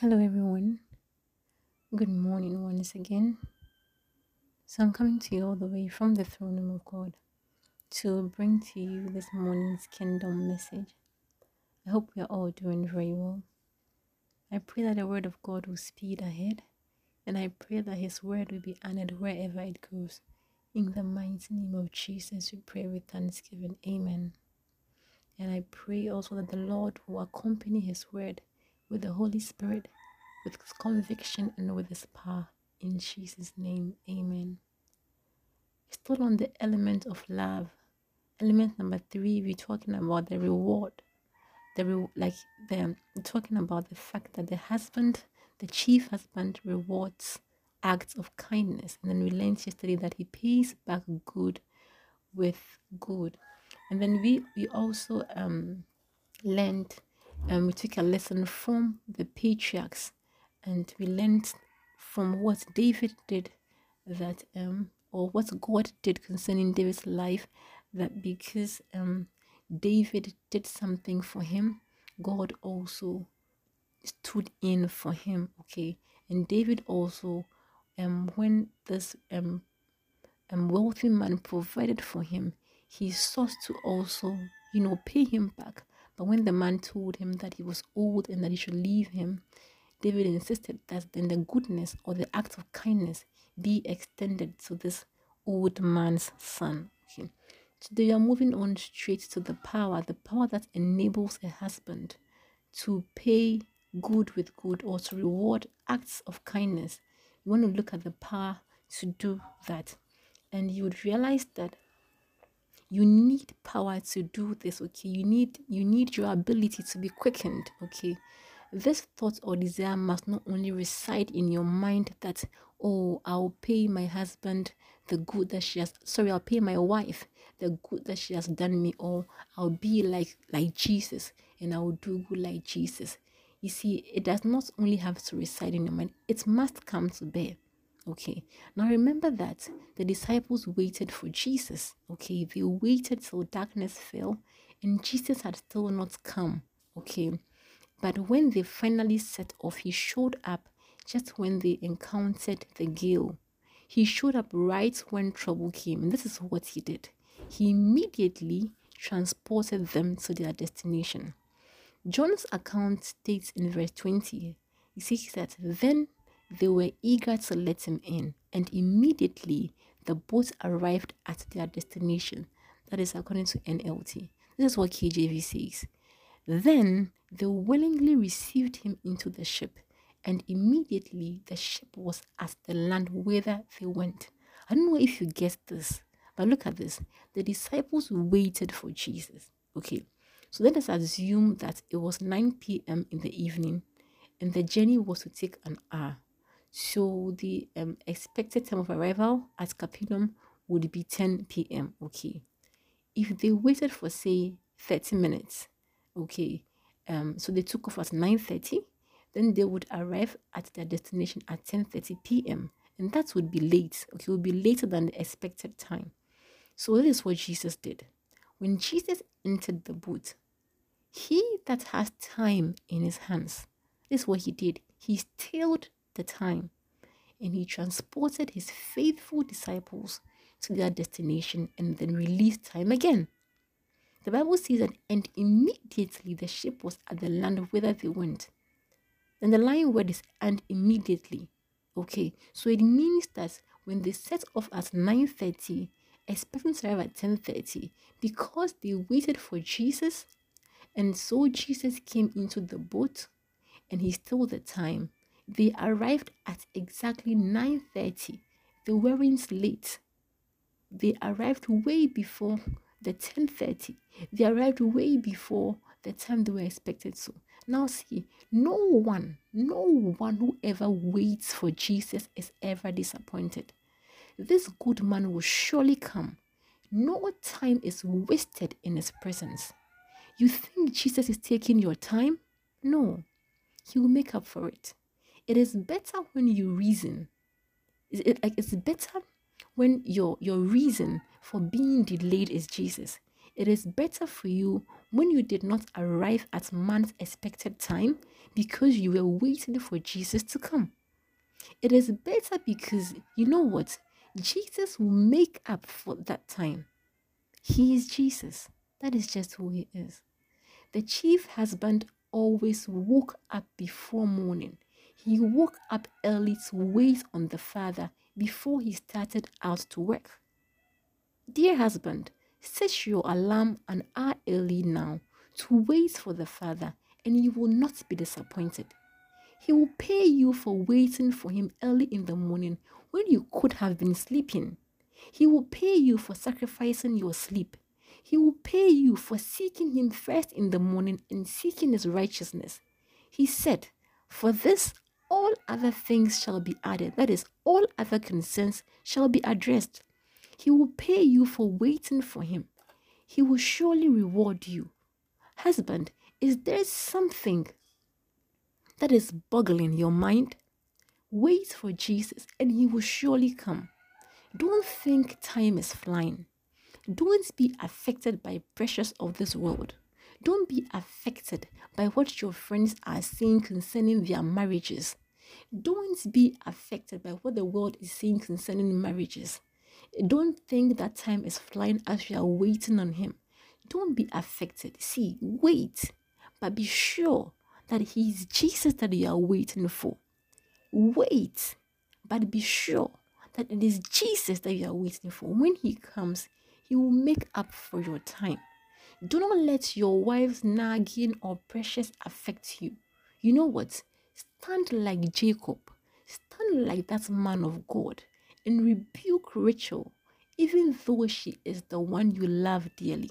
Hello, everyone. Good morning once again. So, I'm coming to you all the way from the throne room of God to bring to you this morning's kingdom message. I hope we are all doing very well. I pray that the word of God will speed ahead, and I pray that His word will be honored wherever it goes. In the mighty name of Jesus, we pray with thanksgiving. Amen. And I pray also that the Lord will accompany His word with the Holy Spirit, with conviction, and with His power. In Jesus' name, Amen. Still on the element of love. Element number three, we're talking about the reward. The re- like the talking about the fact that the husband, the chief husband, rewards acts of kindness, and then we learned yesterday that he pays back good with good. And then we we also um learned um we took a lesson from the patriarchs and we learned from what David did that um or what God did concerning David's life that because um David did something for him, God also stood in for him. Okay. And David also um when this um and wealthy man provided for him, he sought to also, you know, pay him back. But when the man told him that he was old and that he should leave him, David insisted that then the goodness or the act of kindness be extended to this old man's son. Okay. Today we are moving on straight to the power, the power that enables a husband to pay good with good or to reward acts of kindness. We want to look at the power to do that and you would realize that you need power to do this okay? You need you need your ability to be quickened okay? This thought or desire must not only reside in your mind that oh i'll pay my husband the good that she has sorry i'll pay my wife the good that she has done me or i'll be like like jesus and i will do good like jesus. You see it does not only have to reside in your mind it must come to bear Okay. Now remember that the disciples waited for Jesus. Okay. They waited till darkness fell and Jesus had still not come. Okay. But when they finally set off, he showed up just when they encountered the gale. He showed up right when trouble came. This is what he did. He immediately transported them to their destination. John's account states in verse 20, he says that then they were eager to let him in, and immediately the boat arrived at their destination. That is according to NLT. This is what KJV says. Then they willingly received him into the ship, and immediately the ship was at the land whither they went. I don't know if you guessed this, but look at this. The disciples waited for Jesus. Okay, so let us assume that it was 9 p.m. in the evening and the journey was to take an hour. So the um, expected time of arrival at Capernaum would be 10 p.m. Okay. If they waited for say 30 minutes, okay, um, so they took off at 9:30, then they would arrive at their destination at 10:30 p.m. and that would be late. Okay, it would be later than the expected time. So this is what Jesus did. When Jesus entered the boat, he that has time in his hands, this is what he did. He stilled the time and he transported his faithful disciples to their destination and then released time again. The Bible says that, and immediately the ship was at the land whither they went. Then the line word is and immediately. Okay, so it means that when they set off at 9:30, expecting to arrive at 10:30, because they waited for Jesus, and so Jesus came into the boat and he stole the time they arrived at exactly 9:30. They weren't late. They arrived way before the 10:30. They arrived way before the time they were expected to. Now see, no one, no one who ever waits for Jesus is ever disappointed. This good man will surely come. No time is wasted in his presence. You think Jesus is taking your time? No, he will make up for it it is better when you reason. It, like it's better when your your reason for being delayed is Jesus. It is better for you when you did not arrive at man's expected time because you were waiting for Jesus to come. It is better because you know what? Jesus will make up for that time. He is Jesus. That is just who he is. The chief husband always woke up before morning. He woke up early to wait on the father before he started out to work. Dear husband, set your alarm an hour early now to wait for the father, and you will not be disappointed. He will pay you for waiting for him early in the morning when you could have been sleeping. He will pay you for sacrificing your sleep. He will pay you for seeking him first in the morning and seeking his righteousness. He said, For this all other things shall be added. That is, all other concerns shall be addressed. He will pay you for waiting for him. He will surely reward you. Husband, is there something that is boggling your mind? Wait for Jesus and he will surely come. Don't think time is flying. Don't be affected by pressures of this world. Don't be affected by what your friends are saying concerning their marriages. Don't be affected by what the world is saying concerning marriages. Don't think that time is flying as you are waiting on Him. Don't be affected. See, wait, but be sure that He is Jesus that you are waiting for. Wait, but be sure that it is Jesus that you are waiting for. When He comes, He will make up for your time. Do not let your wife's nagging or pressures affect you. You know what? Stand like Jacob. Stand like that man of God and rebuke Rachel, even though she is the one you love dearly.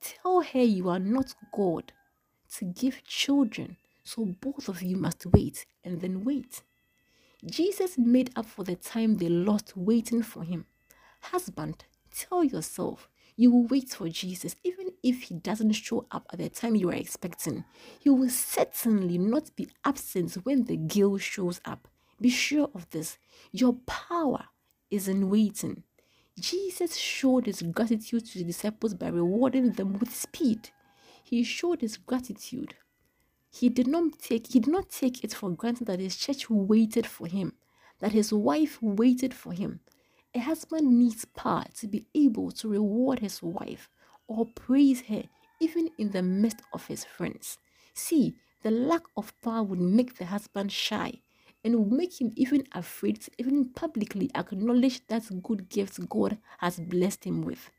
Tell her you are not God to give children, so both of you must wait and then wait. Jesus made up for the time they lost waiting for him. Husband, tell yourself you will wait for Jesus even if he doesn't show up at the time you are expecting. He will certainly not be absent when the girl shows up. Be sure of this. Your power is in waiting. Jesus showed his gratitude to the disciples by rewarding them with speed. He showed his gratitude. He did not take he did not take it for granted that his church waited for him, that his wife waited for him. A husband needs power to be able to reward his wife or praise her even in the midst of his friends. See, the lack of power would make the husband shy and would make him even afraid to even publicly acknowledge that good gifts God has blessed him with.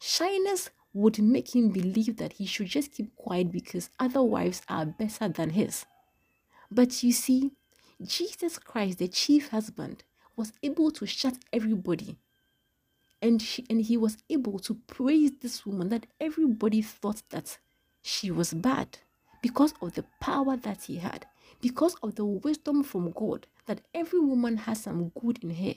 Shyness would make him believe that he should just keep quiet because other wives are better than his. But you see, Jesus Christ, the chief husband, was able to shut everybody. And, she, and he was able to praise this woman that everybody thought that she was bad because of the power that he had because of the wisdom from God that every woman has some good in her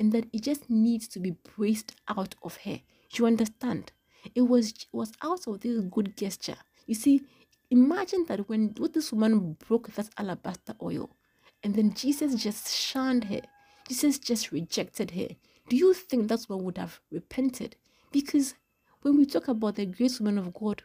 and that it just needs to be praised out of her. You understand? It was was out of this good gesture. You see, imagine that when this woman broke that alabaster oil and then Jesus just shunned her, Jesus just rejected her. Do you think that one would have repented? Because when we talk about the great woman of God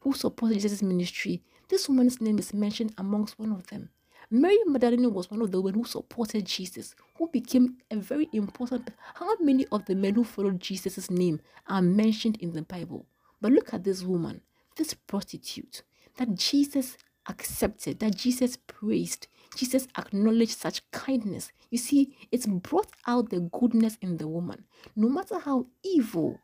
who supported Jesus' ministry, this woman's name is mentioned amongst one of them. Mary Magdalene was one of the women who supported Jesus, who became a very important. How many of the men who followed Jesus' name are mentioned in the Bible? But look at this woman, this prostitute, that Jesus accepted, that Jesus praised, Jesus acknowledged such kindness. You see, it's brought out the goodness in the woman. No matter how evil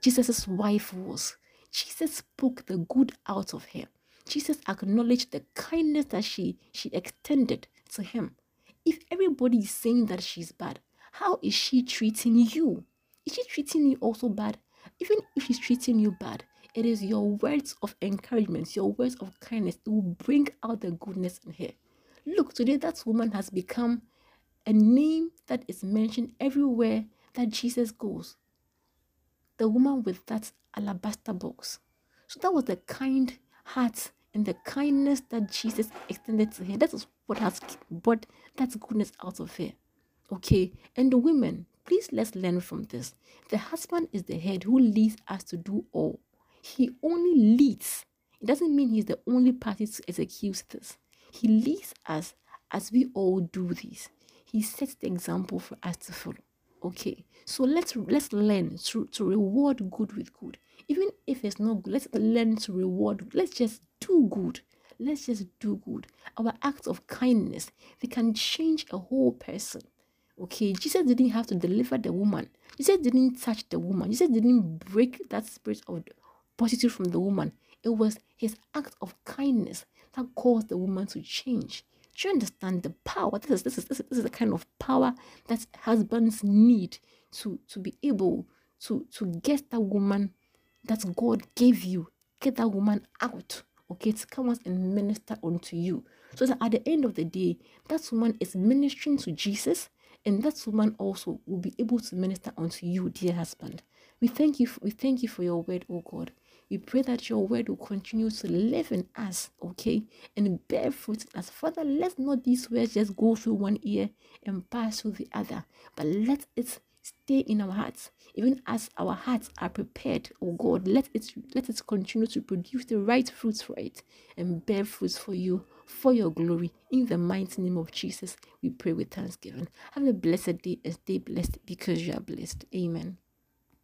Jesus' wife was, Jesus spoke the good out of her. Jesus acknowledged the kindness that she, she extended to him. If everybody is saying that she's bad, how is she treating you? Is she treating you also bad? Even if she's treating you bad, it is your words of encouragement, your words of kindness that will bring out the goodness in her. Look, today that woman has become a name that is mentioned everywhere that Jesus goes. The woman with that alabaster box. So that was the kind heart and the kindness that Jesus extended to her. That is what has brought that goodness out of her. Okay, and the women, Please let's learn from this. The husband is the head who leads us to do all. He only leads. It doesn't mean he's the only party to execute this. He leads us as we all do this. He sets the example for us to follow. Okay, so let's let's learn to, to reward good with good. Even if it's not good, let's learn to reward. Let's just do good. Let's just do good. Our acts of kindness, they can change a whole person. Okay, Jesus didn't have to deliver the woman. Jesus didn't touch the woman. Jesus didn't break that spirit of positive from the woman. It was his act of kindness that caused the woman to change. Do you understand the power? This is this is this is, this is the kind of power that husbands need to to be able to to get that woman that God gave you, get that woman out, okay, to come out and minister unto you. So that at the end of the day, that woman is ministering to Jesus, and that woman also will be able to minister unto you, dear husband. We thank you. For, we thank you for your word, oh God. We pray that your word will continue to live in us, okay, and bear fruit in us. Father, let not these words just go through one ear and pass through the other, but let it stay in our hearts. Even as our hearts are prepared oh god let it let it continue to produce the right fruits for it and bear fruits for you for your glory. In the mighty name of jesus we pray with thanksgiving. Have a blessed day and stay blessed because you are blessed. Amen